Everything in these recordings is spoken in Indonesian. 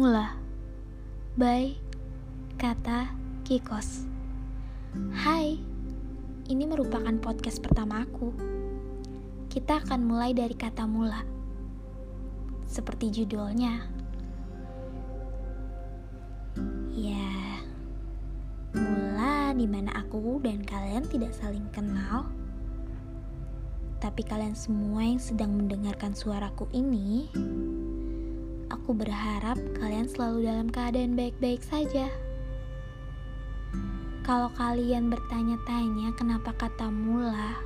Mula by Kata Kikos. Hai, ini merupakan podcast pertama aku. Kita akan mulai dari kata mula Seperti judulnya. Ya, mula di mana aku dan kalian tidak saling kenal. Tapi kalian semua yang sedang mendengarkan suaraku ini Aku berharap kalian selalu dalam keadaan baik-baik saja. Kalau kalian bertanya-tanya kenapa kata mula,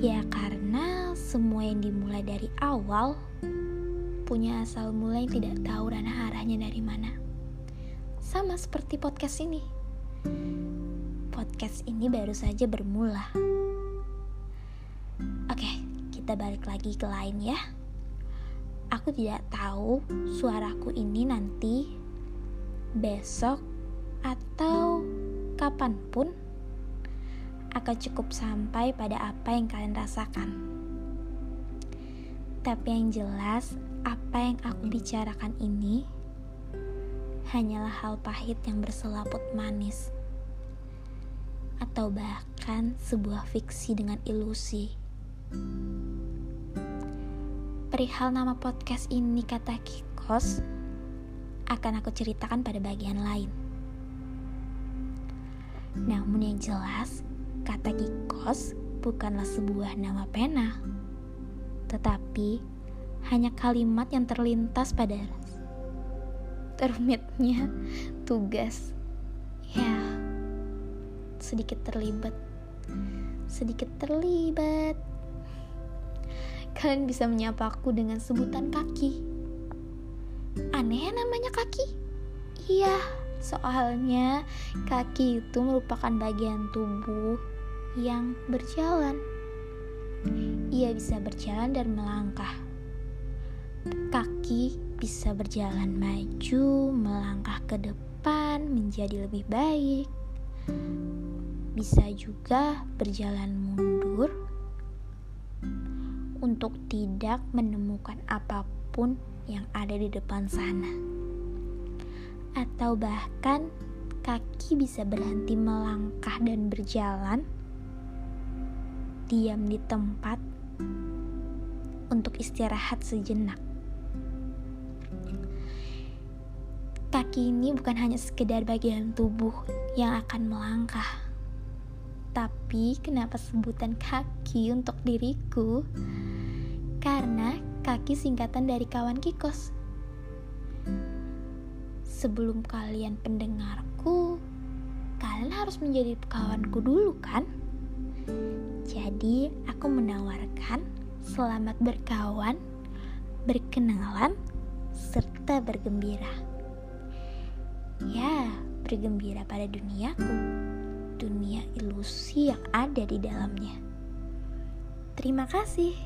ya karena semua yang dimulai dari awal punya asal mula yang tidak tahu ranah arahnya dari mana. Sama seperti podcast ini. Podcast ini baru saja bermula. Oke, kita balik lagi ke lain ya aku tidak tahu suaraku ini nanti besok atau kapan pun akan cukup sampai pada apa yang kalian rasakan. Tapi yang jelas, apa yang aku bicarakan ini hanyalah hal pahit yang berselaput manis, atau bahkan sebuah fiksi dengan ilusi perihal nama podcast ini kata Kikos akan aku ceritakan pada bagian lain. Namun yang jelas, kata Kikos bukanlah sebuah nama pena, tetapi hanya kalimat yang terlintas pada terumitnya tugas. Ya, sedikit terlibat, sedikit terlibat kalian bisa menyapa aku dengan sebutan kaki. Aneh namanya kaki? Iya, soalnya kaki itu merupakan bagian tubuh yang berjalan. Ia bisa berjalan dan melangkah. Kaki bisa berjalan maju, melangkah ke depan menjadi lebih baik. Bisa juga berjalan mundur untuk tidak menemukan apa pun yang ada di depan sana, atau bahkan kaki bisa berhenti melangkah dan berjalan, diam di tempat untuk istirahat sejenak. Kaki ini bukan hanya sekedar bagian tubuh yang akan melangkah, tapi kenapa sebutan kaki untuk diriku? Karena kaki singkatan dari kawan Kikos. Sebelum kalian pendengarku, kalian harus menjadi kawanku dulu kan? Jadi, aku menawarkan selamat berkawan, berkenalan, serta bergembira. Ya, bergembira pada duniaku, dunia ilusi yang ada di dalamnya. Terima kasih.